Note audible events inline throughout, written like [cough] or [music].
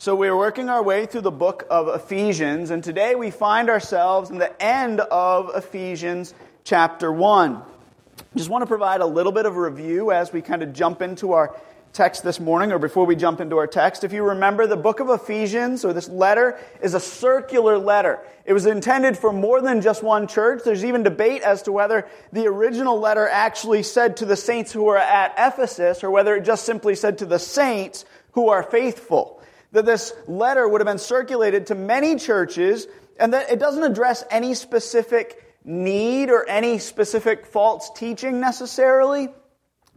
So we're working our way through the book of Ephesians, and today we find ourselves in the end of Ephesians chapter 1. Just want to provide a little bit of a review as we kind of jump into our text this morning, or before we jump into our text. If you remember, the book of Ephesians, or this letter, is a circular letter. It was intended for more than just one church. There's even debate as to whether the original letter actually said to the saints who were at Ephesus, or whether it just simply said to the saints who are faithful that this letter would have been circulated to many churches and that it doesn't address any specific need or any specific false teaching necessarily,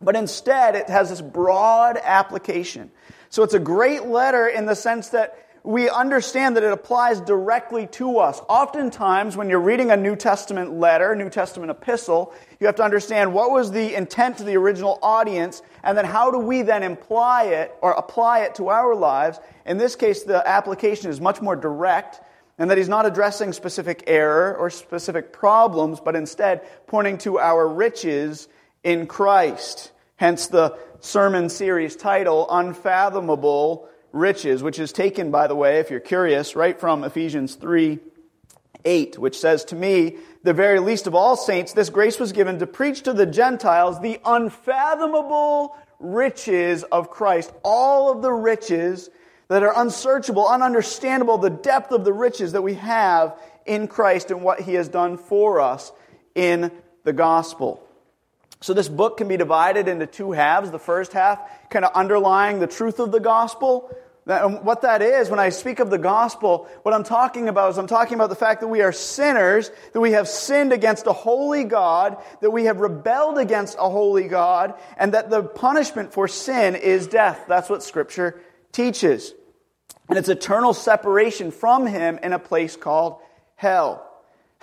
but instead it has this broad application. So it's a great letter in the sense that we understand that it applies directly to us. Oftentimes, when you're reading a New Testament letter, New Testament epistle, you have to understand what was the intent to the original audience, and then how do we then imply it or apply it to our lives. In this case, the application is much more direct, and that he's not addressing specific error or specific problems, but instead pointing to our riches in Christ. Hence the sermon series title, Unfathomable riches, which is taken, by the way, if you're curious, right from Ephesians 3 8, which says, To me, the very least of all saints, this grace was given to preach to the Gentiles the unfathomable riches of Christ. All of the riches that are unsearchable, ununderstandable, the depth of the riches that we have in Christ and what He has done for us in the gospel. So this book can be divided into two halves. The first half kind of underlying the truth of the gospel. And what that is, when I speak of the gospel, what I'm talking about is I'm talking about the fact that we are sinners, that we have sinned against a holy God, that we have rebelled against a holy God, and that the punishment for sin is death. That's what scripture teaches. And it's eternal separation from Him in a place called hell.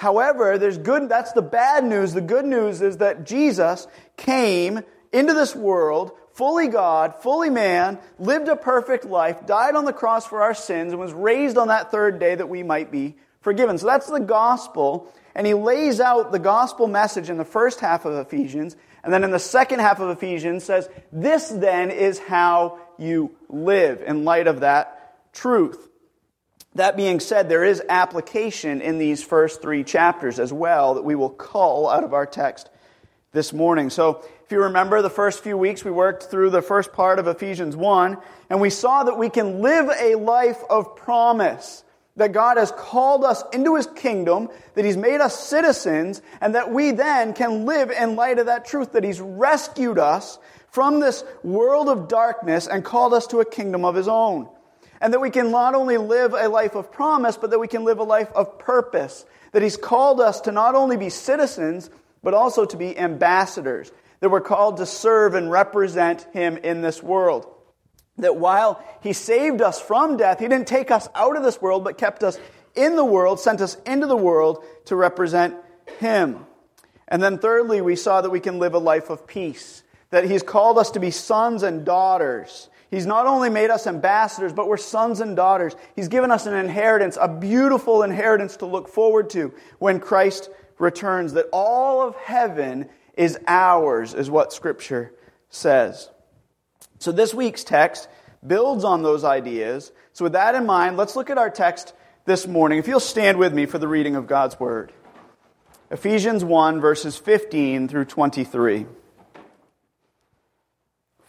However, there's good, that's the bad news. The good news is that Jesus came into this world, fully God, fully man, lived a perfect life, died on the cross for our sins, and was raised on that third day that we might be forgiven. So that's the gospel. And he lays out the gospel message in the first half of Ephesians. And then in the second half of Ephesians says, this then is how you live in light of that truth. That being said, there is application in these first three chapters as well that we will cull out of our text this morning. So, if you remember the first few weeks, we worked through the first part of Ephesians 1, and we saw that we can live a life of promise. That God has called us into His kingdom, that He's made us citizens, and that we then can live in light of that truth, that He's rescued us from this world of darkness and called us to a kingdom of His own. And that we can not only live a life of promise, but that we can live a life of purpose. That He's called us to not only be citizens, but also to be ambassadors. That we're called to serve and represent Him in this world. That while He saved us from death, He didn't take us out of this world, but kept us in the world, sent us into the world to represent Him. And then thirdly, we saw that we can live a life of peace. That He's called us to be sons and daughters He's not only made us ambassadors, but we're sons and daughters. He's given us an inheritance, a beautiful inheritance to look forward to when Christ returns. That all of heaven is ours, is what Scripture says. So this week's text builds on those ideas. So, with that in mind, let's look at our text this morning. If you'll stand with me for the reading of God's Word Ephesians 1, verses 15 through 23.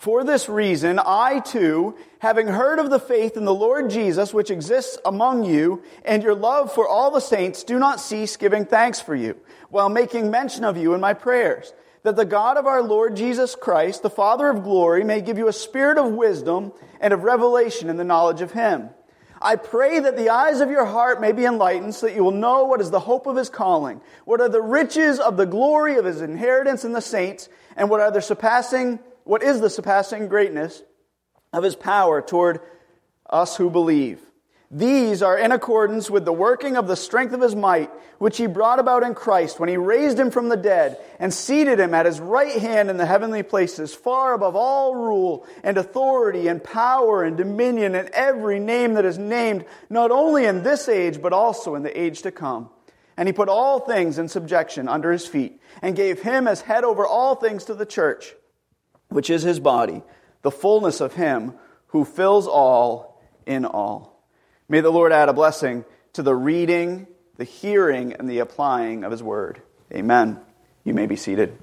For this reason, I too, having heard of the faith in the Lord Jesus which exists among you, and your love for all the saints, do not cease giving thanks for you, while making mention of you in my prayers, that the God of our Lord Jesus Christ, the Father of glory, may give you a spirit of wisdom and of revelation in the knowledge of him. I pray that the eyes of your heart may be enlightened so that you will know what is the hope of his calling, what are the riches of the glory of his inheritance in the saints, and what are the surpassing what is the surpassing greatness of his power toward us who believe. These are in accordance with the working of the strength of his might, which he brought about in Christ when he raised him from the dead and seated him at his right hand in the heavenly places, far above all rule and authority and power and dominion and every name that is named, not only in this age, but also in the age to come. And he put all things in subjection under his feet and gave him as head over all things to the church which is his body, the fullness of him who fills all in all. May the Lord add a blessing to the reading, the hearing, and the applying of his word. Amen. You may be seated.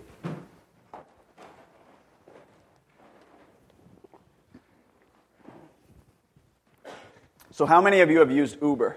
So, how many of you have used Uber?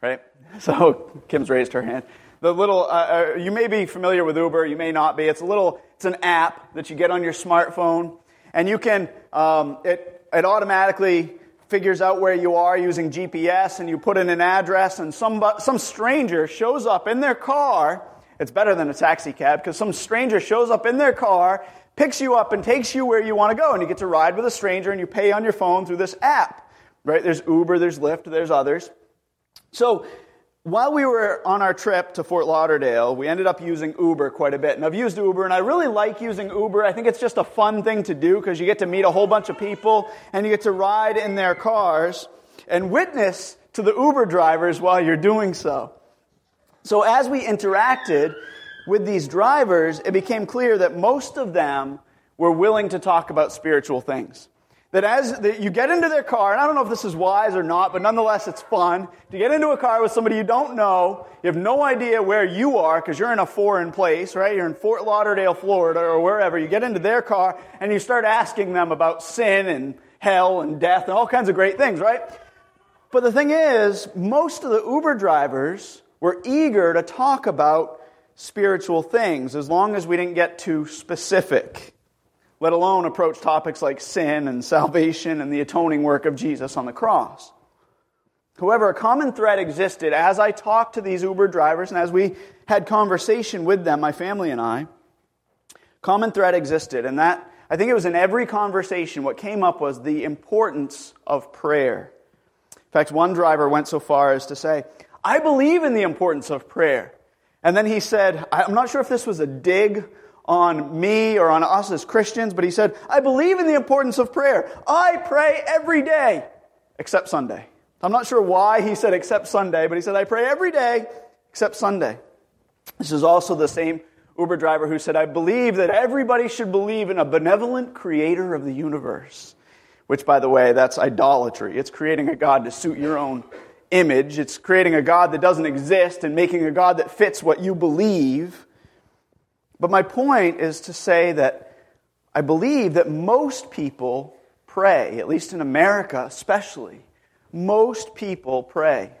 Right? [laughs] So, Kim's raised her hand. The little, uh, uh, you may be familiar with Uber, you may not be. It's a little, it's an app that you get on your smartphone, and you can, um, it, it automatically figures out where you are using GPS, and you put in an address, and some, some stranger shows up in their car. It's better than a taxi cab because some stranger shows up in their car, picks you up, and takes you where you want to go, and you get to ride with a stranger, and you pay on your phone through this app. Right? There's Uber, there's Lyft, there's others. So, while we were on our trip to Fort Lauderdale, we ended up using Uber quite a bit. And I've used Uber, and I really like using Uber. I think it's just a fun thing to do because you get to meet a whole bunch of people and you get to ride in their cars and witness to the Uber drivers while you're doing so. So, as we interacted with these drivers, it became clear that most of them were willing to talk about spiritual things that as you get into their car, and I don't know if this is wise or not, but nonetheless it's fun to get into a car with somebody you don't know. You have no idea where you are because you're in a foreign place, right? You're in Fort Lauderdale, Florida, or wherever. You get into their car and you start asking them about sin and hell and death and all kinds of great things, right? But the thing is, most of the Uber drivers were eager to talk about spiritual things as long as we didn't get too specific let alone approach topics like sin and salvation and the atoning work of Jesus on the cross. However, a common thread existed as I talked to these Uber drivers and as we had conversation with them, my family and I. Common thread existed, and that I think it was in every conversation what came up was the importance of prayer. In fact, one driver went so far as to say, I believe in the importance of prayer. And then he said, I'm not sure if this was a dig on me or on us as Christians, but he said, I believe in the importance of prayer. I pray every day, except Sunday. I'm not sure why he said except Sunday, but he said, I pray every day except Sunday. This is also the same Uber driver who said, I believe that everybody should believe in a benevolent creator of the universe. Which, by the way, that's idolatry. It's creating a God to suit your own image. It's creating a God that doesn't exist and making a God that fits what you believe. But my point is to say that I believe that most people pray, at least in America especially. Most people pray.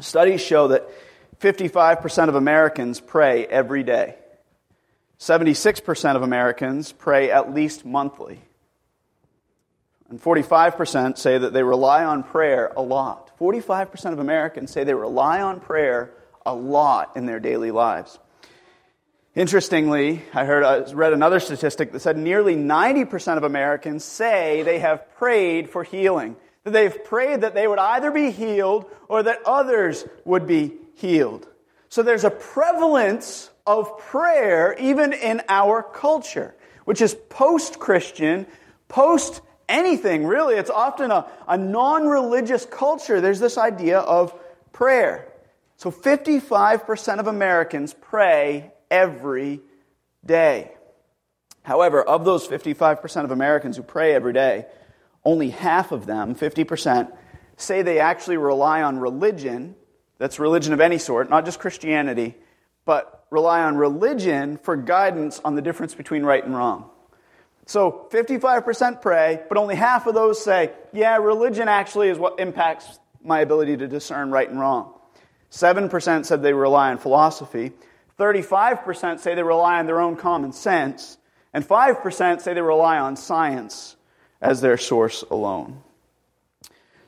Studies show that 55% of Americans pray every day. 76% of Americans pray at least monthly. And 45% say that they rely on prayer a lot. 45% of Americans say they rely on prayer a lot in their daily lives. Interestingly, I heard, I read another statistic that said nearly 90% of Americans say they have prayed for healing. That they've prayed that they would either be healed or that others would be healed. So there's a prevalence of prayer even in our culture, which is post Christian, post anything really. It's often a, a non religious culture. There's this idea of prayer. So 55% of Americans pray every day. However, of those 55% of Americans who pray every day, only half of them, 50%, say they actually rely on religion, that's religion of any sort, not just Christianity, but rely on religion for guidance on the difference between right and wrong. So 55% pray, but only half of those say, yeah, religion actually is what impacts my ability to discern right and wrong. 7% said they rely on philosophy. 35% say they rely on their own common sense, and 5% say they rely on science as their source alone.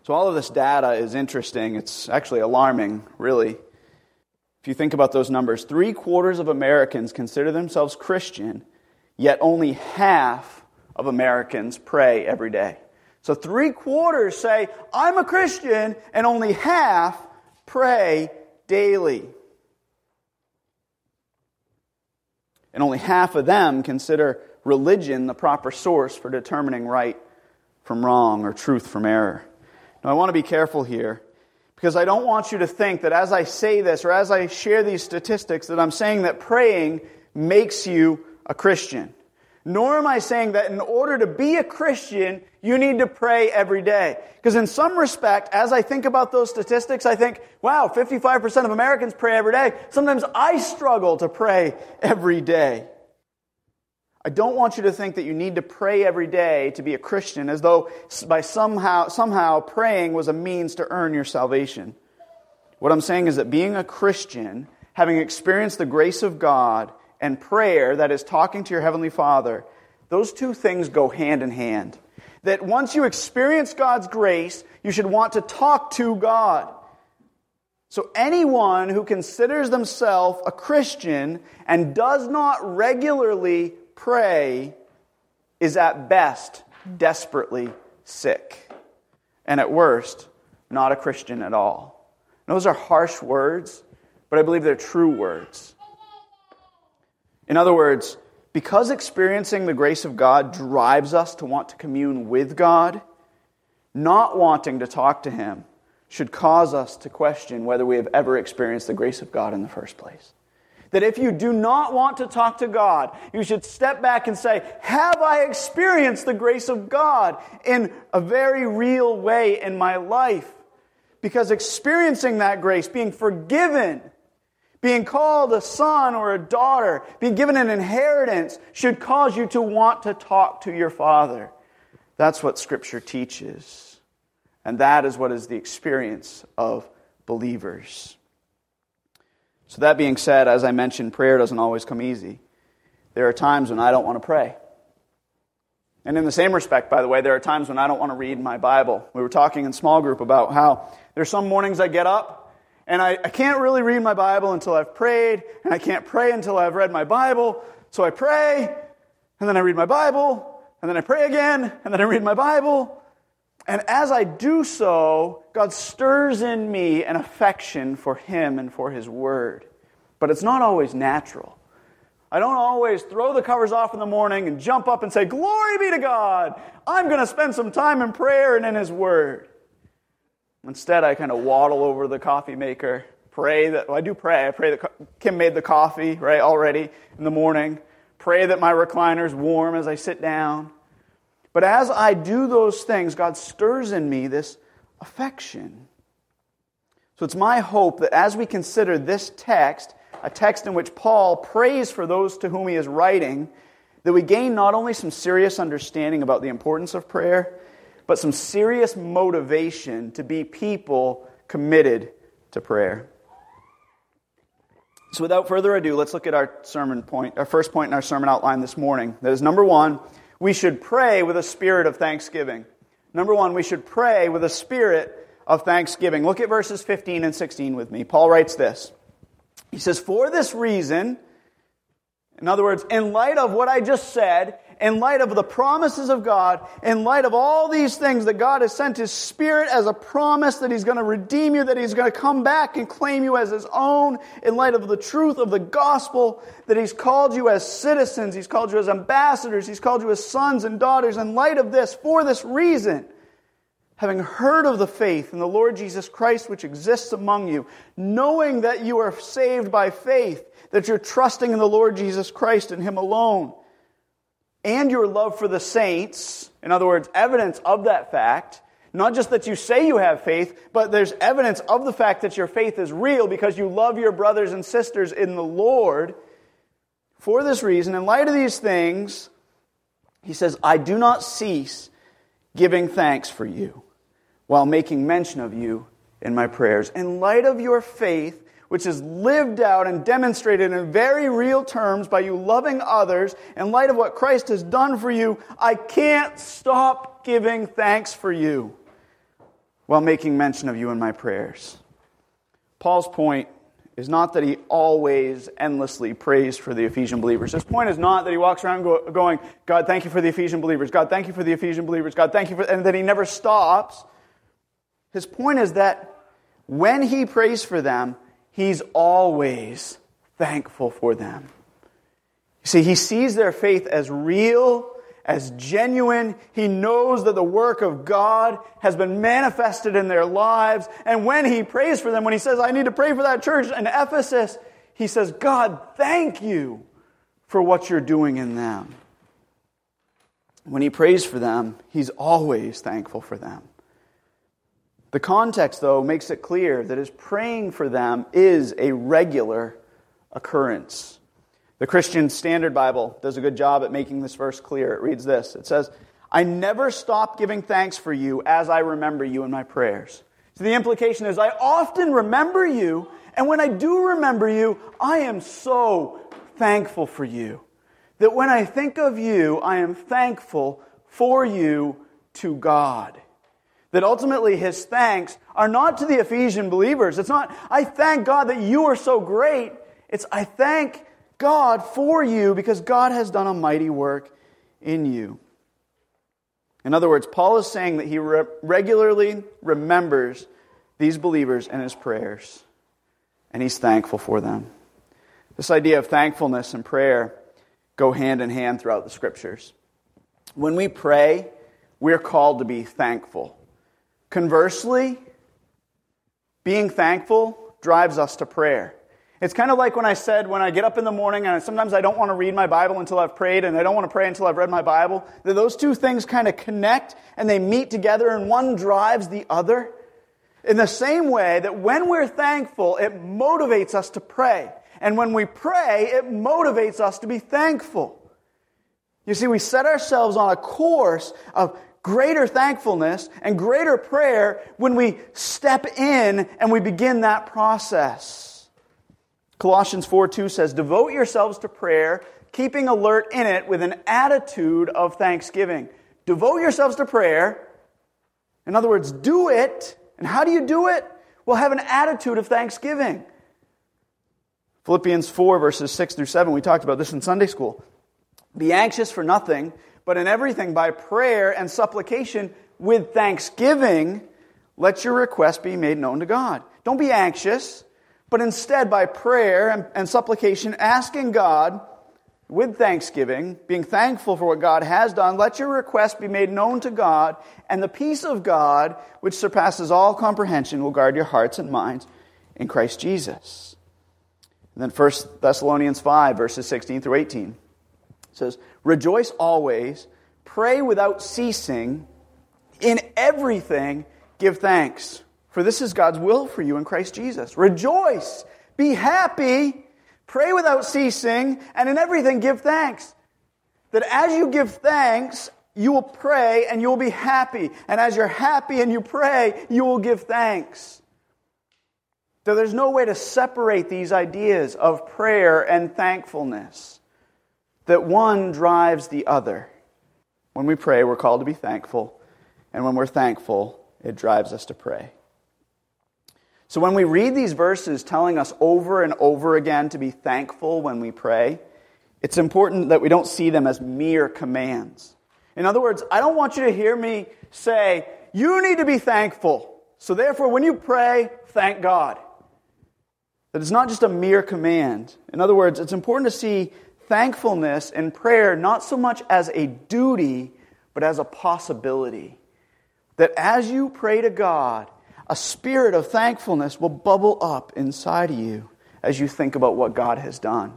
So, all of this data is interesting. It's actually alarming, really. If you think about those numbers, three quarters of Americans consider themselves Christian, yet only half of Americans pray every day. So, three quarters say, I'm a Christian, and only half pray daily. And only half of them consider religion the proper source for determining right from wrong or truth from error. Now, I want to be careful here because I don't want you to think that as I say this or as I share these statistics that I'm saying that praying makes you a Christian. Nor am I saying that in order to be a Christian, you need to pray every day. Because in some respect, as I think about those statistics, I think, wow, 55% of Americans pray every day. Sometimes I struggle to pray every day. I don't want you to think that you need to pray every day to be a Christian as though by somehow, somehow praying was a means to earn your salvation. What I'm saying is that being a Christian, having experienced the grace of God, and prayer, that is talking to your Heavenly Father, those two things go hand in hand. That once you experience God's grace, you should want to talk to God. So anyone who considers themselves a Christian and does not regularly pray is at best desperately sick. And at worst, not a Christian at all. those are harsh words, but I believe they're true words. In other words, because experiencing the grace of God drives us to want to commune with God, not wanting to talk to Him should cause us to question whether we have ever experienced the grace of God in the first place. That if you do not want to talk to God, you should step back and say, Have I experienced the grace of God in a very real way in my life? Because experiencing that grace, being forgiven, being called a son or a daughter, being given an inheritance, should cause you to want to talk to your father. That's what Scripture teaches. And that is what is the experience of believers. So, that being said, as I mentioned, prayer doesn't always come easy. There are times when I don't want to pray. And in the same respect, by the way, there are times when I don't want to read my Bible. We were talking in small group about how there's some mornings I get up and I, I can't really read my Bible until I've prayed, and I can't pray until I've read my Bible. So I pray, and then I read my Bible, and then I pray again, and then I read my Bible. And as I do so, God stirs in me an affection for Him and for His Word. But it's not always natural. I don't always throw the covers off in the morning and jump up and say, Glory be to God! I'm going to spend some time in prayer and in His Word. Instead, I kind of waddle over the coffee maker, pray that, well, I do pray. I pray that Kim made the coffee, right, already in the morning. Pray that my recliner's warm as I sit down. But as I do those things, God stirs in me this affection. So it's my hope that as we consider this text, a text in which Paul prays for those to whom he is writing, that we gain not only some serious understanding about the importance of prayer, but some serious motivation to be people committed to prayer. So, without further ado, let's look at our sermon point, our first point in our sermon outline this morning. That is number one, we should pray with a spirit of thanksgiving. Number one, we should pray with a spirit of thanksgiving. Look at verses 15 and 16 with me. Paul writes this. He says, For this reason, in other words, in light of what I just said, in light of the promises of God, in light of all these things that God has sent His Spirit as a promise that He's going to redeem you, that He's going to come back and claim you as His own, in light of the truth of the gospel, that He's called you as citizens, He's called you as ambassadors, He's called you as sons and daughters, in light of this, for this reason, having heard of the faith in the Lord Jesus Christ which exists among you, knowing that you are saved by faith, that you're trusting in the Lord Jesus Christ and Him alone and your love for the saints, in other words, evidence of that fact, not just that you say you have faith, but there's evidence of the fact that your faith is real because you love your brothers and sisters in the Lord. For this reason, in light of these things, he says, I do not cease giving thanks for you while making mention of you in my prayers. In light of your faith, which is lived out and demonstrated in very real terms by you loving others in light of what Christ has done for you, I can't stop giving thanks for you while making mention of you in my prayers. Paul's point is not that he always endlessly prays for the Ephesian believers. His point is not that he walks around go, going, God, thank you for the Ephesian believers. God, thank you for the Ephesian believers. God, thank you for, and that he never stops. His point is that when he prays for them, he's always thankful for them. You see, he sees their faith as real, as genuine. He knows that the work of God has been manifested in their lives. And when he prays for them, when he says, I need to pray for that church in Ephesus, he says, God, thank you for what you're doing in them. when he prays for them, he's always thankful for them. The context, though, makes it clear that his praying for them is a regular occurrence. The Christian Standard Bible does a good job at making this verse clear. It reads this It says, I never stop giving thanks for you as I remember you in my prayers. So the implication is, I often remember you, and when I do remember you, I am so thankful for you. That when I think of you, I am thankful for you to God that ultimately his thanks are not to the Ephesian believers. It's not, I thank God that you are so great. It's, I thank God for you because God has done a mighty work in you. In other words, Paul is saying that he re- regularly remembers these believers in his prayers, and he's thankful for them. This idea of thankfulness and prayer go hand in hand throughout the scriptures. When we pray, we're called to be thankful. Conversely, being thankful drives us to prayer. It's kind of like when I said when I get up in the morning and sometimes I don't want to read my Bible until I've prayed and I don't want to pray until I've read my Bible, that those two things kind of connect and they meet together and one drives the other. In the same way that when we're thankful, it motivates us to pray. And when we pray, it motivates us to be thankful. You see, we set ourselves on a course of greater thankfulness and greater prayer when we step in and we begin that process. Colossians 4 2 says, Devote yourselves to prayer, keeping alert in it with an attitude of thanksgiving. Devote yourselves to prayer. In other words, do it. And how do you do it? Well, have an attitude of thanksgiving. Philippians 4, verses 6 through 7, we talked about this in Sunday school. Be anxious for nothing but in everything by prayer and supplication with thanksgiving, let your request be made known to God. Don't be anxious, but instead by prayer and, and supplication, asking God with thanksgiving, being thankful for what God has done, let your request be made known to God, and the peace of God, which surpasses all comprehension, will guard your hearts and minds in Christ Jesus. And then 1 Thessalonians 5, verses 16 through 18 says, Rejoice always, pray without ceasing, in everything give thanks, for this is God's will for you in Christ Jesus. Rejoice, be happy, pray without ceasing, and in everything give thanks. That as you give thanks, you will pray and you will be happy. And as you're happy and you pray, you will give thanks. So there's no way to separate these ideas of prayer and thankfulness that one drives the other. When we pray, we're called to be thankful, and when we're thankful, it drives us to pray. So when we read these verses telling us over and over again to be thankful when we pray, it's important that we don't see them as mere commands. In other words, I don't want you to hear me say, you need to be thankful. So therefore, when you pray, thank God. That it's not just a mere command. In other words, it's important to see thankfulness and prayer not so much as a duty, but as a possibility. That as you pray to God, a spirit of thankfulness will bubble up inside of you as you think about what God has done.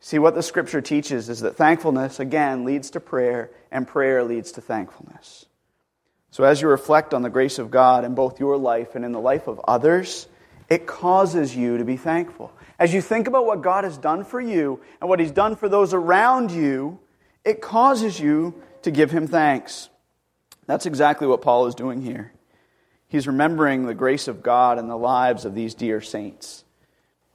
See, what the scripture teaches is that thankfulness, again, leads to prayer, and prayer leads to thankfulness. So, as you reflect on the grace of God in both your life and in the life of others, it causes you to be thankful. As you think about what God has done for you and what He's done for those around you, it causes you to give Him thanks. That's exactly what Paul is doing here. He's remembering the grace of God in the lives of these dear saints.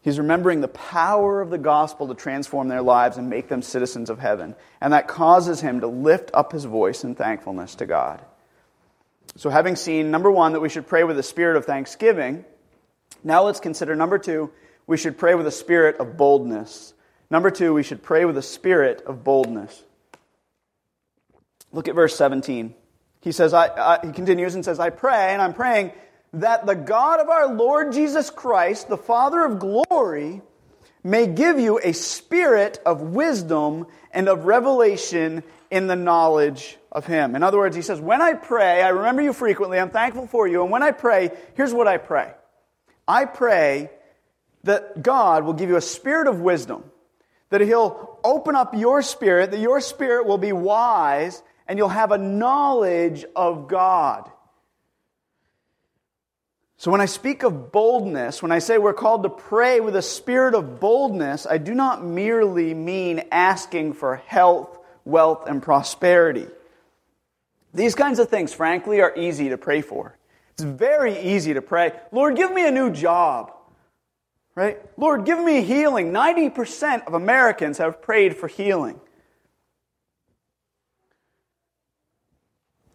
He's remembering the power of the gospel to transform their lives and make them citizens of heaven. And that causes him to lift up his voice in thankfulness to God. So, having seen, number one, that we should pray with a spirit of thanksgiving, now let's consider, number two, we should pray with a spirit of boldness. Number two, we should pray with a spirit of boldness. Look at verse 17. He says, I, I, he continues and says, I pray, and I'm praying that the God of our Lord Jesus Christ, the Father of glory, may give you a spirit of wisdom and of revelation in the knowledge of Him. In other words, he says, When I pray, I remember you frequently, I'm thankful for you, and when I pray, here's what I pray I pray that God will give you a spirit of wisdom, that He'll open up your spirit, that your spirit will be wise, and you'll have a knowledge of God. So, when I speak of boldness, when I say we're called to pray with a spirit of boldness, I do not merely mean asking for health, wealth, and prosperity. These kinds of things, frankly, are easy to pray for. It's very easy to pray, Lord, give me a new job. Right? Lord, give me healing. 90% of Americans have prayed for healing.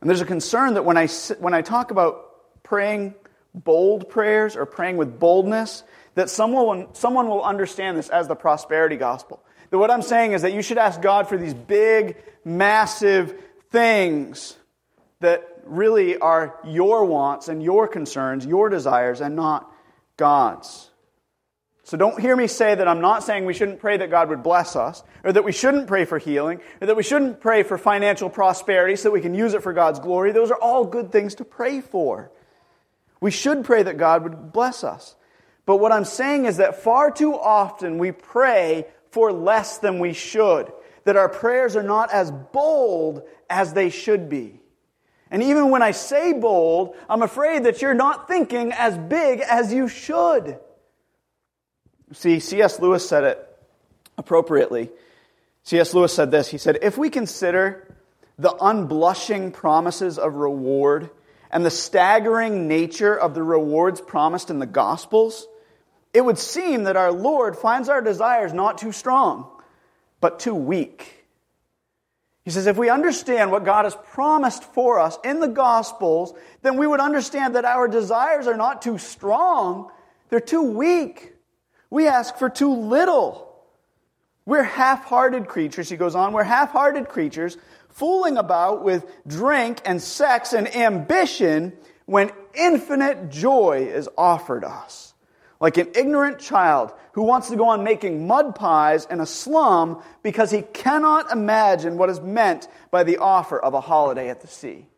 And there's a concern that when I, when I talk about praying bold prayers or praying with boldness, that someone, someone will understand this as the prosperity gospel. That what I'm saying is that you should ask God for these big, massive things that really are your wants and your concerns, your desires, and not God's. So don't hear me say that I'm not saying we shouldn't pray that God would bless us, or that we shouldn't pray for healing, or that we shouldn't pray for financial prosperity so that we can use it for God's glory. Those are all good things to pray for. We should pray that God would bless us. But what I'm saying is that far too often we pray for less than we should, that our prayers are not as bold as they should be. And even when I say bold, I'm afraid that you're not thinking as big as you should. See, C.S. Lewis said it appropriately. C.S. Lewis said this He said, If we consider the unblushing promises of reward and the staggering nature of the rewards promised in the Gospels, it would seem that our Lord finds our desires not too strong, but too weak. He says, if we understand what God has promised for us in the Gospels, then we would understand that our desires are not too strong, they're too weak. We ask for too little. We're half hearted creatures, he goes on. We're half hearted creatures fooling about with drink and sex and ambition when infinite joy is offered us. Like an ignorant child who wants to go on making mud pies in a slum because he cannot imagine what is meant by the offer of a holiday at the sea.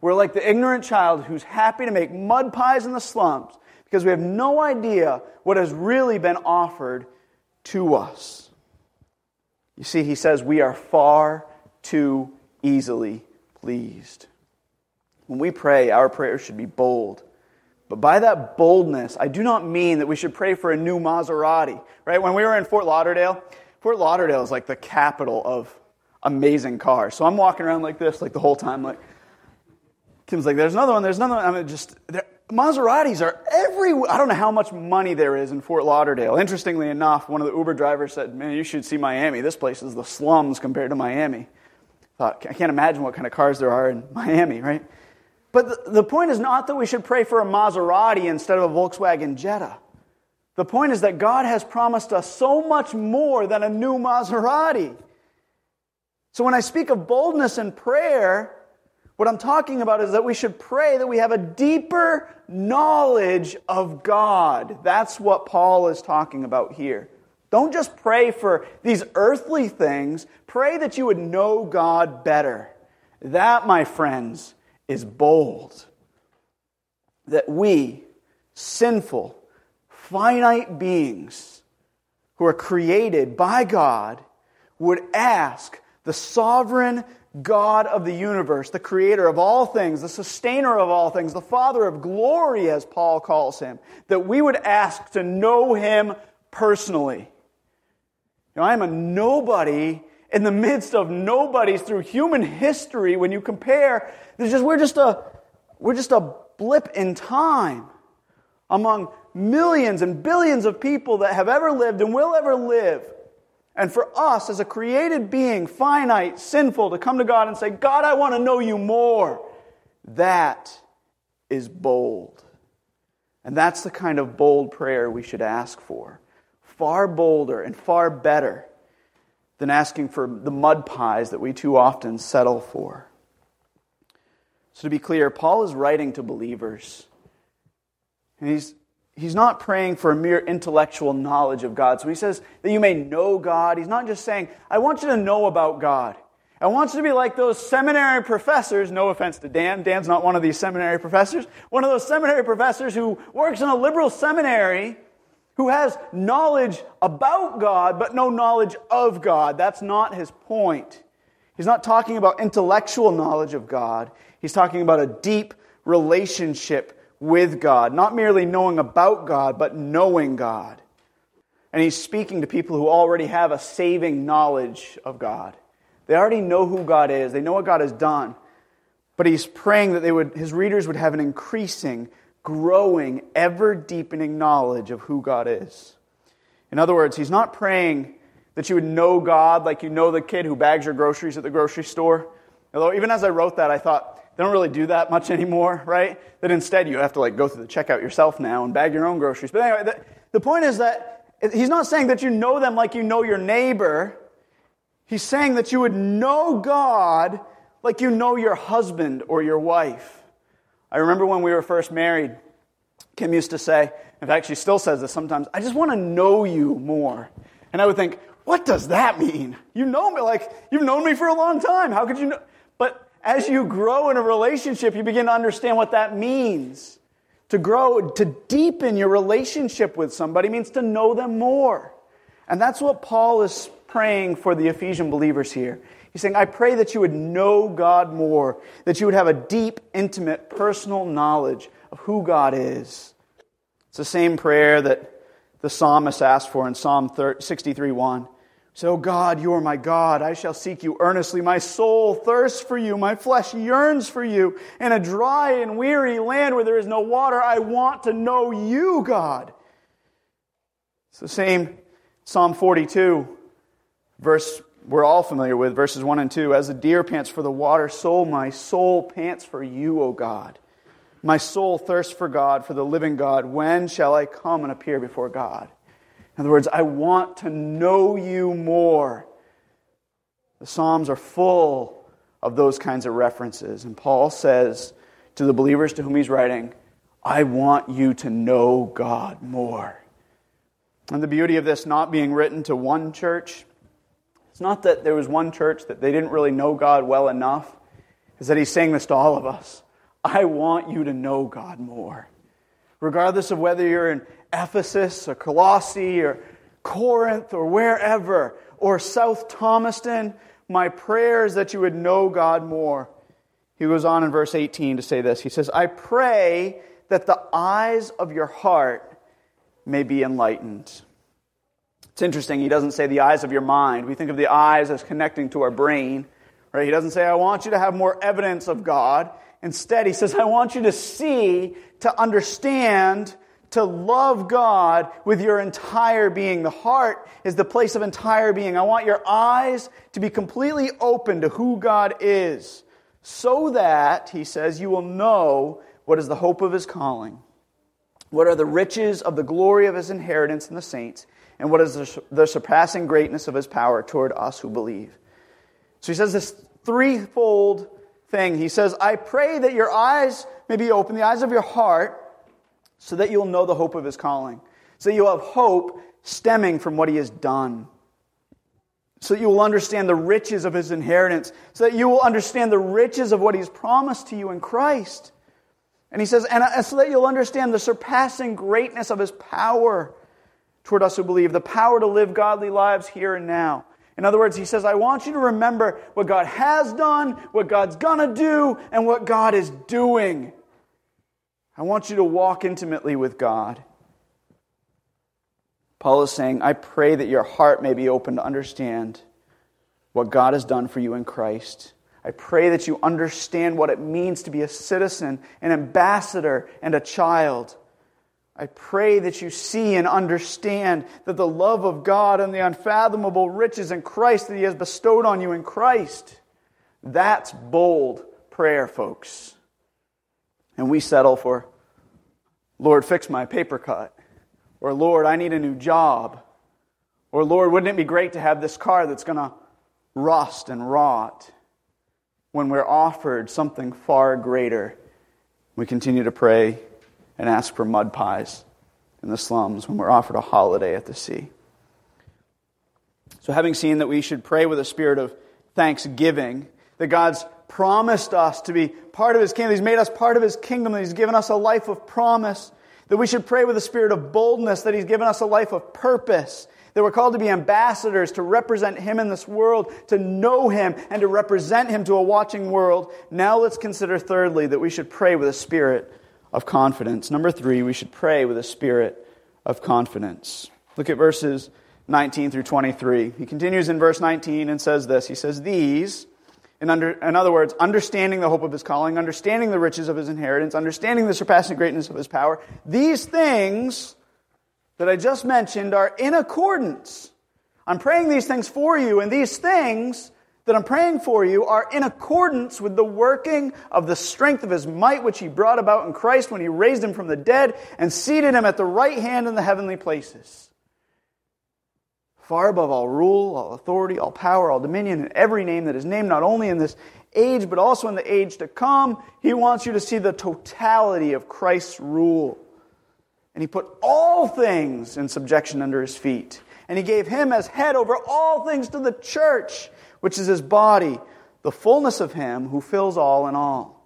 We're like the ignorant child who's happy to make mud pies in the slums because we have no idea what has really been offered to us. You see, he says we are far too easily pleased. When we pray, our prayers should be bold. But by that boldness, I do not mean that we should pray for a new Maserati. Right? When we were in Fort Lauderdale, Fort Lauderdale is like the capital of amazing cars. So I'm walking around like this, like the whole time, like Kim's like, "There's another one. There's another one." I'm just Maseratis are everywhere. I don't know how much money there is in Fort Lauderdale. Interestingly enough, one of the Uber drivers said, Man, you should see Miami. This place is the slums compared to Miami. I can't imagine what kind of cars there are in Miami, right? But the, the point is not that we should pray for a Maserati instead of a Volkswagen Jetta. The point is that God has promised us so much more than a new Maserati. So when I speak of boldness in prayer, what I'm talking about is that we should pray that we have a deeper knowledge of God. That's what Paul is talking about here. Don't just pray for these earthly things, pray that you would know God better. That, my friends, is bold. That we, sinful, finite beings who are created by God, would ask the sovereign God of the universe, the creator of all things, the sustainer of all things, the Father of glory, as Paul calls him, that we would ask to know him personally. You know, I am a nobody in the midst of nobodies through human history when you compare. Just, we're, just a, we're just a blip in time among millions and billions of people that have ever lived and will ever live. And for us, as a created being, finite, sinful, to come to God and say, God, I want to know you more, that is bold. And that's the kind of bold prayer we should ask for. Far bolder and far better than asking for the mud pies that we too often settle for. So, to be clear, Paul is writing to believers. And he's he's not praying for a mere intellectual knowledge of God. So he says that you may know God. He's not just saying, I want you to know about God. I want you to be like those seminary professors. No offense to Dan. Dan's not one of these seminary professors. One of those seminary professors who works in a liberal seminary who has knowledge about God, but no knowledge of God. That's not his point. He's not talking about intellectual knowledge of God. He's talking about a deep relationship with God, not merely knowing about God, but knowing God. And he's speaking to people who already have a saving knowledge of God. They already know who God is, they know what God has done. But he's praying that they would, his readers would have an increasing, growing, ever deepening knowledge of who God is. In other words, he's not praying that you would know God like you know the kid who bags your groceries at the grocery store. Although, even as I wrote that, I thought, they don't really do that much [laughs] anymore, right? That instead you have to like go through the checkout yourself now and bag your own groceries. But anyway, the, the point is that he's not saying that you know them like you know your neighbor. He's saying that you would know God like you know your husband or your wife. I remember when we were first married, Kim used to say, in fact, she still says this sometimes, I just want to know you more. And I would think, what does that mean? You know me, like, you've known me for a long time. How could you know? As you grow in a relationship, you begin to understand what that means. To grow, to deepen your relationship with somebody means to know them more. And that's what Paul is praying for the Ephesian believers here. He's saying, I pray that you would know God more, that you would have a deep, intimate, personal knowledge of who God is. It's the same prayer that the psalmist asked for in Psalm 63 1. So, God, you are my God. I shall seek you earnestly. My soul thirsts for you. My flesh yearns for you. In a dry and weary land where there is no water, I want to know you, God. It's the same Psalm 42, verse we're all familiar with, verses 1 and 2. As the deer pants for the water, so my soul pants for you, O God. My soul thirsts for God, for the living God. When shall I come and appear before God? In other words, I want to know you more. The Psalms are full of those kinds of references. And Paul says to the believers to whom he's writing, I want you to know God more. And the beauty of this not being written to one church, it's not that there was one church that they didn't really know God well enough, is that he's saying this to all of us. I want you to know God more. Regardless of whether you're in Ephesus or Colossae or Corinth or wherever, or South Thomaston, my prayer is that you would know God more. He goes on in verse 18 to say this. He says, I pray that the eyes of your heart may be enlightened. It's interesting, he doesn't say the eyes of your mind. We think of the eyes as connecting to our brain, right? He doesn't say, I want you to have more evidence of God. Instead, he says, I want you to see, to understand, to love God with your entire being. The heart is the place of entire being. I want your eyes to be completely open to who God is, so that, he says, you will know what is the hope of his calling, what are the riches of the glory of his inheritance in the saints, and what is the surpassing greatness of his power toward us who believe. So he says this threefold thing. He says, I pray that your eyes may be open, the eyes of your heart so that you'll know the hope of his calling, so that you'll have hope stemming from what he has done, so that you will understand the riches of his inheritance, so that you will understand the riches of what he's promised to you in Christ. And he says, and uh, so that you'll understand the surpassing greatness of his power toward us who believe, the power to live godly lives here and now. In other words, he says, I want you to remember what God has done, what God's gonna do, and what God is doing. I want you to walk intimately with God. Paul is saying, I pray that your heart may be open to understand what God has done for you in Christ. I pray that you understand what it means to be a citizen, an ambassador, and a child. I pray that you see and understand that the love of God and the unfathomable riches in Christ that He has bestowed on you in Christ. That's bold prayer, folks. And we settle for, Lord, fix my paper cut. Or, Lord, I need a new job. Or, Lord, wouldn't it be great to have this car that's going to rust and rot when we're offered something far greater? We continue to pray and ask for mud pies in the slums when we're offered a holiday at the sea. So, having seen that we should pray with a spirit of thanksgiving, that God's promised us to be part of His kingdom, He's made us part of His kingdom, He's given us a life of promise, that we should pray with a spirit of boldness, that He's given us a life of purpose, that we're called to be ambassadors, to represent Him in this world, to know Him, and to represent Him to a watching world. Now let's consider, thirdly, that we should pray with a spirit of confidence. Number three, we should pray with a spirit of confidence. Look at verses 19 through 23. He continues in verse 19 and says this He says, These, in, under, in other words, understanding the hope of his calling, understanding the riches of his inheritance, understanding the surpassing greatness of his power, these things that I just mentioned are in accordance. I'm praying these things for you, and these things that I'm praying for you are in accordance with the working of the strength of his might, which he brought about in Christ when he raised him from the dead and seated him at the right hand in the heavenly places. Far above all rule, all authority, all power, all dominion, and every name that is named, not only in this age, but also in the age to come, he wants you to see the totality of Christ's rule. And he put all things in subjection under his feet. And he gave him as head over all things to the church, which is his body, the fullness of him who fills all in all.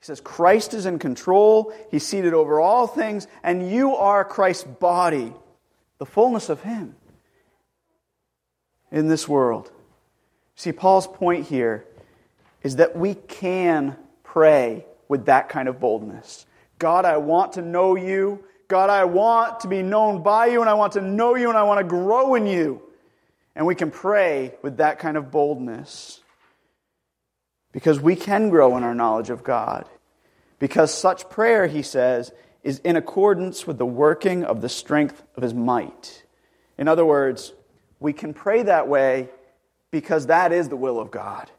He says, Christ is in control. He's seated over all things, and you are Christ's body, the fullness of him in this world. See, Paul's point here is that we can pray with that kind of boldness. God, I want to know you. God, I want to be known by you, and I want to know you, and I want to grow in you. And we can pray with that kind of boldness because we can grow in our knowledge of God. Because such prayer, he says, is in accordance with the working of the strength of his might. In other words, we can pray that way because that is the will of God.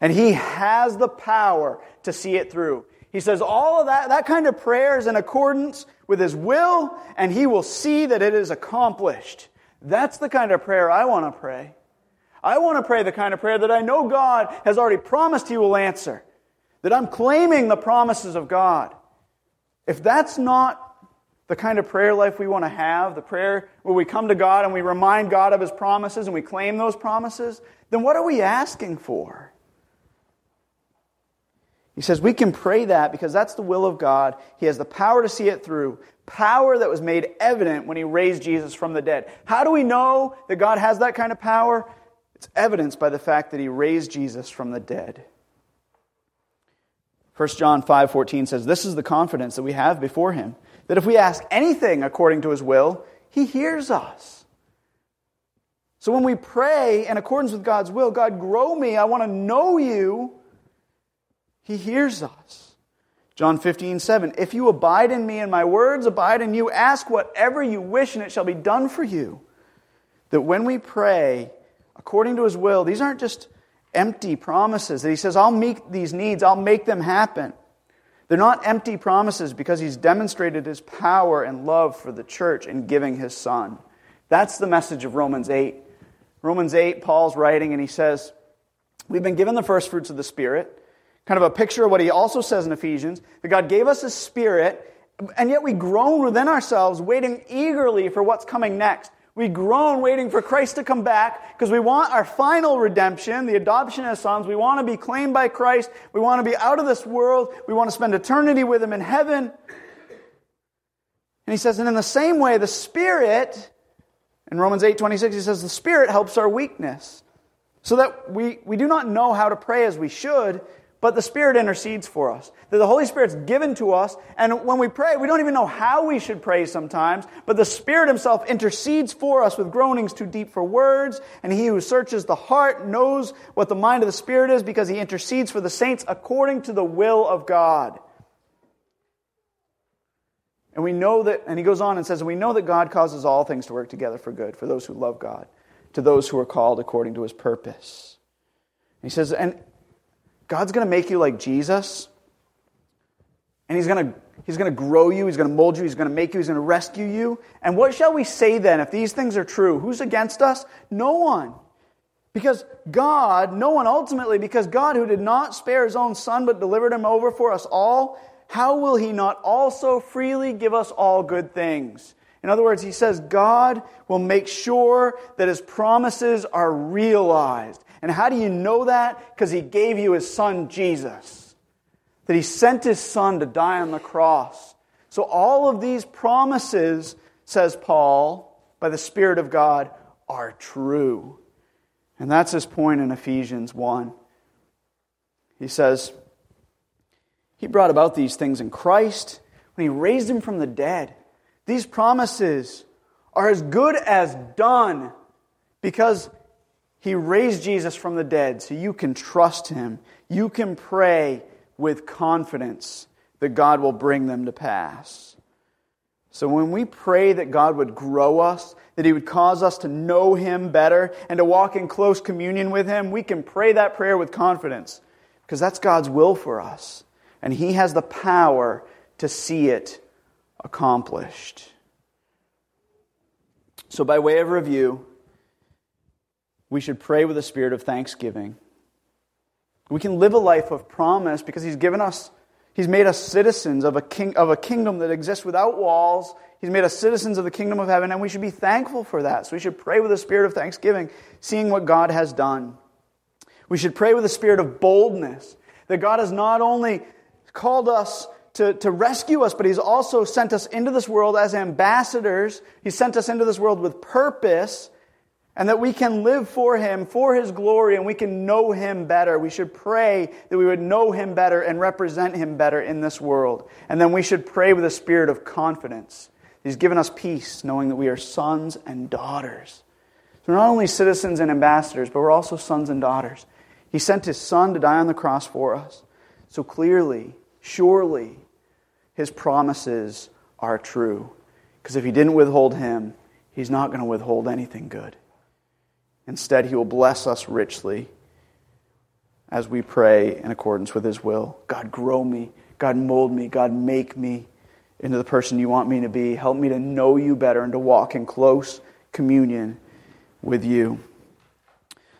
And he has the power to see it through. He says all of that, that kind of prayer is in accordance with His will, and He will see that it is accomplished. That's the kind of prayer I want to pray. I want to pray the kind of prayer that I know God has already promised He will answer, that I'm claiming the promises of God. If that's not the kind of prayer life we want to have, the prayer where we come to God and we remind God of His promises and we claim those promises, then what are we asking for? He says we can pray that because that's the will of God. He has the power to see it through. Power that was made evident when he raised Jesus from the dead. How do we know that God has that kind of power? It's evidenced by the fact that he raised Jesus from the dead. 1 John 5:14 says, "This is the confidence that we have before him, that if we ask anything according to his will, he hears us." So when we pray in accordance with God's will, God, grow me, I want to know you, he hears us. John 15, 7. If you abide in me and my words abide in you, ask whatever you wish and it shall be done for you. That when we pray according to his will, these aren't just empty promises. That he says, I'll meet these needs, I'll make them happen. They're not empty promises because he's demonstrated his power and love for the church in giving his son. That's the message of Romans 8. Romans 8, Paul's writing, and he says, We've been given the first fruits of the Spirit kind of a picture of what he also says in Ephesians that God gave us a spirit, and yet we groan within ourselves, waiting eagerly for what's coming next. We groan waiting for Christ to come back because we want our final redemption, the adoption as sons. We want to be claimed by Christ. We want to be out of this world. We want to spend eternity with Him in heaven. And he says, and in the same way, the Spirit, in Romans 8 26, he says, the Spirit helps our weakness. So that we, we do not know how to pray as we should, but the Spirit intercedes for us. That the Holy Spirit's given to us, and when we pray, we don't even know how we should pray sometimes, but the Spirit Himself intercedes for us with groanings too deep for words, and He who searches the heart knows what the mind of the Spirit is because He intercedes for the saints according to the will of God. And we know that, and he goes on and says, we know that God causes all things to work together for good for those who love God, to those who are called according to his purpose. he says, and God's going to make you like Jesus. And he's going to he's going to grow you, he's going to mold you, he's going to make you, he's going to rescue you. And what shall we say then if these things are true? Who's against us? No one. Because God, no one ultimately, because God who did not spare his own son but delivered him over for us all, how will he not also freely give us all good things? In other words, he says God will make sure that his promises are realized. And how do you know that? Because he gave you his son, Jesus. That he sent his son to die on the cross So, all of these promises, says Paul, by the Spirit of God, are true. And that's his point in Ephesians 1. He says, He brought about these things in Christ when He raised Him from the dead. These promises are as good as done because He raised Jesus from the dead, so you can trust Him. You can pray with confidence that God will bring them to pass. So when we pray that God would grow us, that He would cause us to know Him better and to walk in close communion with Him, we can pray that prayer with confidence because that's God's will for us. And He has the power to see it accomplished. So, by way of review, we should pray with a spirit of thanksgiving. We can live a life of promise because He's given us He's made us citizens of a, king, of a kingdom that exists without walls. He's made us citizens of the kingdom of heaven, and we should be thankful for that. So we should pray with a spirit of thanksgiving, seeing what God has done. We should pray with a spirit of boldness, that God has not only called us to, to rescue us, but He's also sent us into this world as ambassadors. He sent us into this world with purpose and that we can live for Him, for His glory, and we can know Him better. We should pray that we would know Him better and represent Him better in this world. And then we should pray with a spirit of confidence. He's given us peace, knowing that we are sons and daughters. So we're not only citizens and ambassadors, but we're also sons and daughters. He sent His Son to die on the cross for us. So clearly, surely, His promises are true. Because if He didn't withhold Him, He's not going to withhold anything good. Instead, He will bless us richly as we pray in accordance with His will. God, grow me. God, mold me. God, make me into the person you want me to be. Help me to know you better and to walk in close communion with you.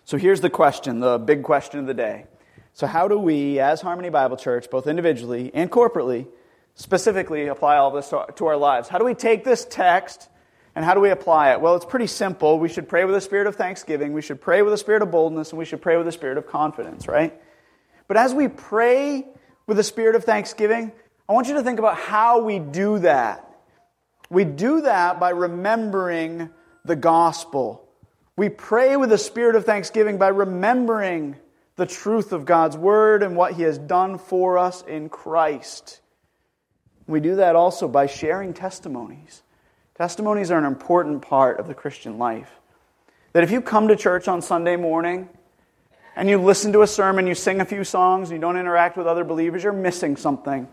So here's the question, the big question of the day. So, how do we, as Harmony Bible Church, both individually and corporately, specifically apply all this to our lives? How do we take this text and how do we apply it? Well, it's pretty simple. We should pray with a spirit of thanksgiving, we should pray with a spirit of boldness, and we should pray with a spirit of confidence, right? But as we pray with a spirit of thanksgiving, I want you to think about how we do that. We do that by remembering the gospel. We pray with a spirit of thanksgiving by remembering the truth of God's word and what he has done for us in Christ. We do that also by sharing testimonies. Testimonies are an important part of the Christian life. That if you come to church on Sunday morning and you listen to a sermon, you sing a few songs, and you don't interact with other believers, you're missing something.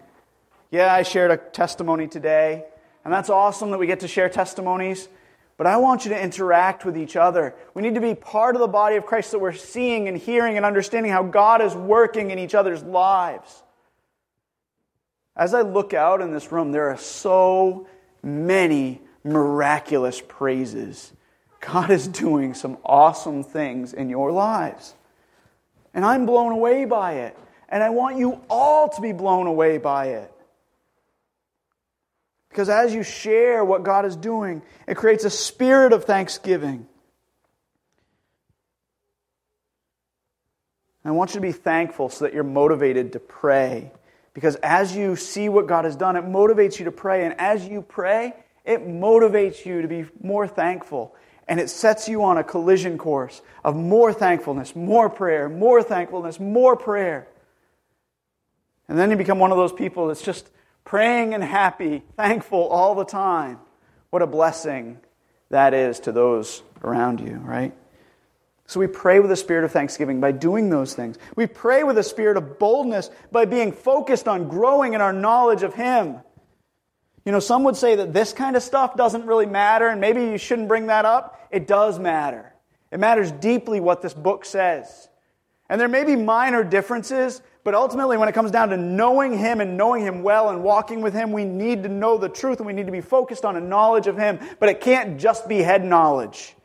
Yeah, I shared a testimony today, and that's awesome that we get to share testimonies. But I want you to interact with each other. We need to be part of the body of Christ that we're seeing and hearing and understanding how God is working in each other's lives. As I look out in this room, there are so many miraculous praises. God is doing some awesome things in your lives. And I'm blown away by it. And I want you all to be blown away by it. Because as you share what God is doing, it creates a spirit of thanksgiving. I want you to be thankful so that you're motivated to pray. Because as you see what God has done, it motivates you to pray. And as you pray, it motivates you to be more thankful. And it sets you on a collision course of more thankfulness, more prayer, more thankfulness, more prayer. And then you become one of those people that's just praying and happy, thankful all the time. What a blessing that is to those around you, right? So we pray with a spirit of thanksgiving by doing those things. We pray with a spirit of boldness by being focused on growing in our knowledge of Him. You know, some would say that this kind of stuff doesn't really matter, and maybe you shouldn't bring that up. It does matter. It matters deeply what this book says. And there may be minor differences, but ultimately, when it comes down to knowing Him and knowing Him well and walking with Him, we need to know the truth and we need to be focused on a knowledge of Him. But it can't just be head knowledge,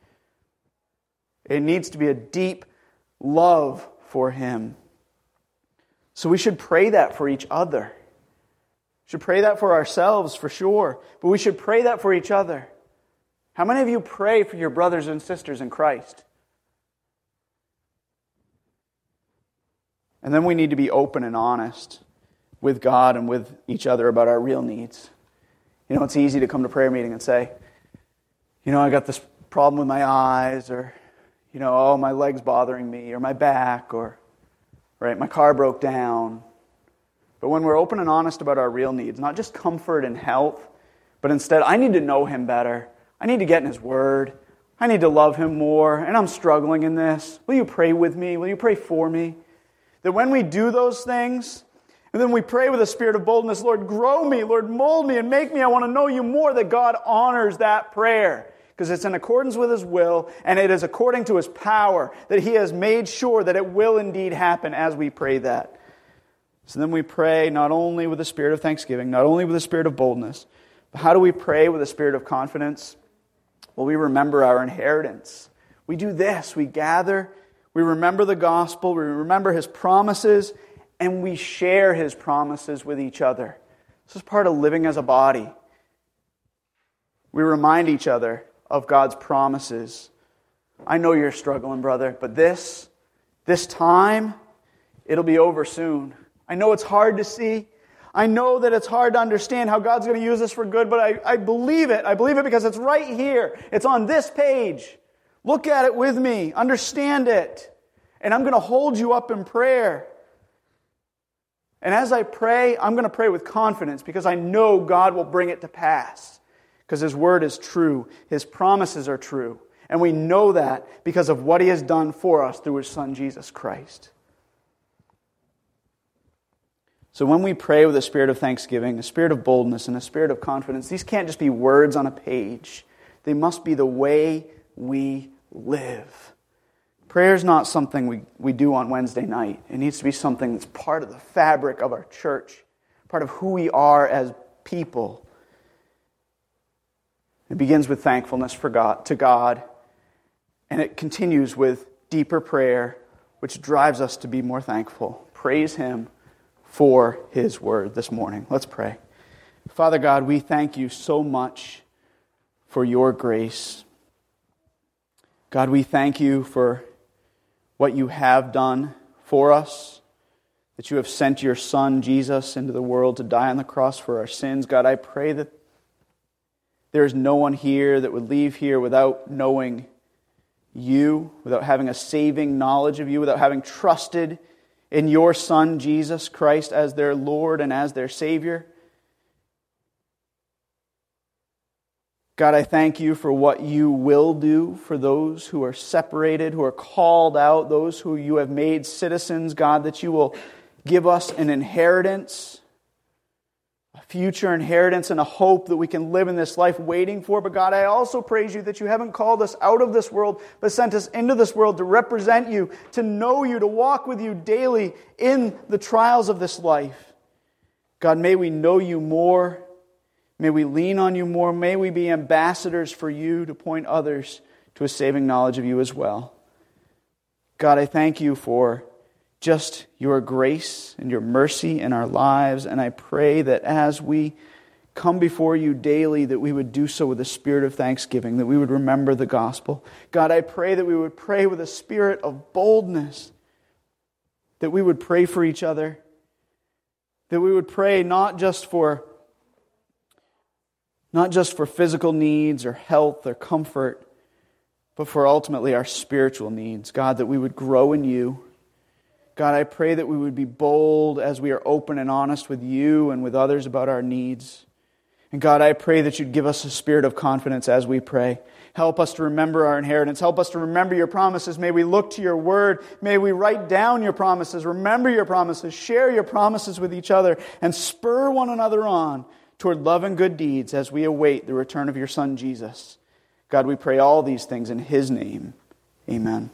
it needs to be a deep love for Him. So we should pray that for each other should pray that for ourselves for sure, but we should pray that for each other. How many of you pray for your brothers and sisters in Christ? And then we need to be open and honest with God and with each other about our real needs. You know, it's easy to come to prayer meeting and say, you know, I got this problem with my eyes, or, you know, oh, my leg's bothering me, or my back, or, right, my car broke down. But when we're open and honest about our real needs, not just comfort and health, but instead, I need to know Him better. I need to get in His Word. I need to love Him more, and I'm struggling in this. Will you pray with me? Will you pray for me? That when we do those things, and then we pray with a spirit of boldness, Lord, grow me, Lord, mold me and make me. I want to know you more, that God honors that prayer because it's in accordance with his will and it is according to his power that he has made sure that it will indeed happen as we pray that. So then we pray not only with a spirit of thanksgiving, not only with a spirit of boldness, but how do we pray with a spirit of confidence? Well, we remember our inheritance. We do this. We gather, we remember the gospel, we remember his promises, and we share his promises with each other. This is part of living as a body. We remind each other of God's promises. I know you're struggling, brother, but this, this time, it'll be over soon. I know it's hard to see. I know that it's hard to understand how God's going to use this for good, but I, I believe it. I believe it because it's right here. It's on this page. Look at it with me. Understand it. And I'm going to hold you up in prayer. And as I pray, I'm going to pray with confidence because I know God will bring it to pass. Because His word is true, His promises are true. And we know that because of what He has done for us through His Son, Jesus Christ. So when we pray with a spirit of thanksgiving, a spirit of boldness, and a spirit of confidence, these can't just be words on a page. They must be the way we live. Prayer is not something we, we do on Wednesday night. It needs to be something that's part of the fabric of our church, part of who we are as people. It begins with thankfulness for God, to God, and it continues with deeper prayer, which drives us to be more thankful. Praise Him for His word this morning. Let's pray. Father God, we thank you so much for your grace. God, we thank you for what you have done for us, that you have sent your Son, Jesus, into the world to die on the cross for our sins. God, I pray that there is no one here that would leave here without knowing you, without having a saving knowledge of you, without having trusted in your Son, Jesus Christ, as their Lord and as their Savior. God, I thank you for what you will do for those who are separated, who are called out, those who you have made citizens. God, that you will give us an inheritance, future inheritance, and a hope that we can live in this life waiting for. But God, I also praise you that you haven't called us out of this world, but sent us into this world to represent you, to know you, to walk with you daily in the trials of this life. God, may we know you more May we lean on you more. May we be ambassadors for you to point others to a saving knowledge of you as well. God, I thank you for just your grace and your mercy in our lives. And I pray that as we come before you daily, that we would do so with a spirit of thanksgiving, that we would remember the gospel. God, I pray that we would pray with a spirit of boldness, that we would pray for each other, that we would pray not just for not just for physical needs or health or comfort, but for ultimately our spiritual needs. God, that we would grow in you. God, I pray that we would be bold as we are open and honest with you and with others about our needs. And God, I pray that you'd give us a spirit of confidence as we pray. Help us to remember our inheritance. Help us to remember your promises. May we look to your word. May we write down your promises, remember your promises, share your promises with each other, and spur one another on toward love and good deeds as we await the return of your Son, Jesus. God, we pray all these things in his name. Amen.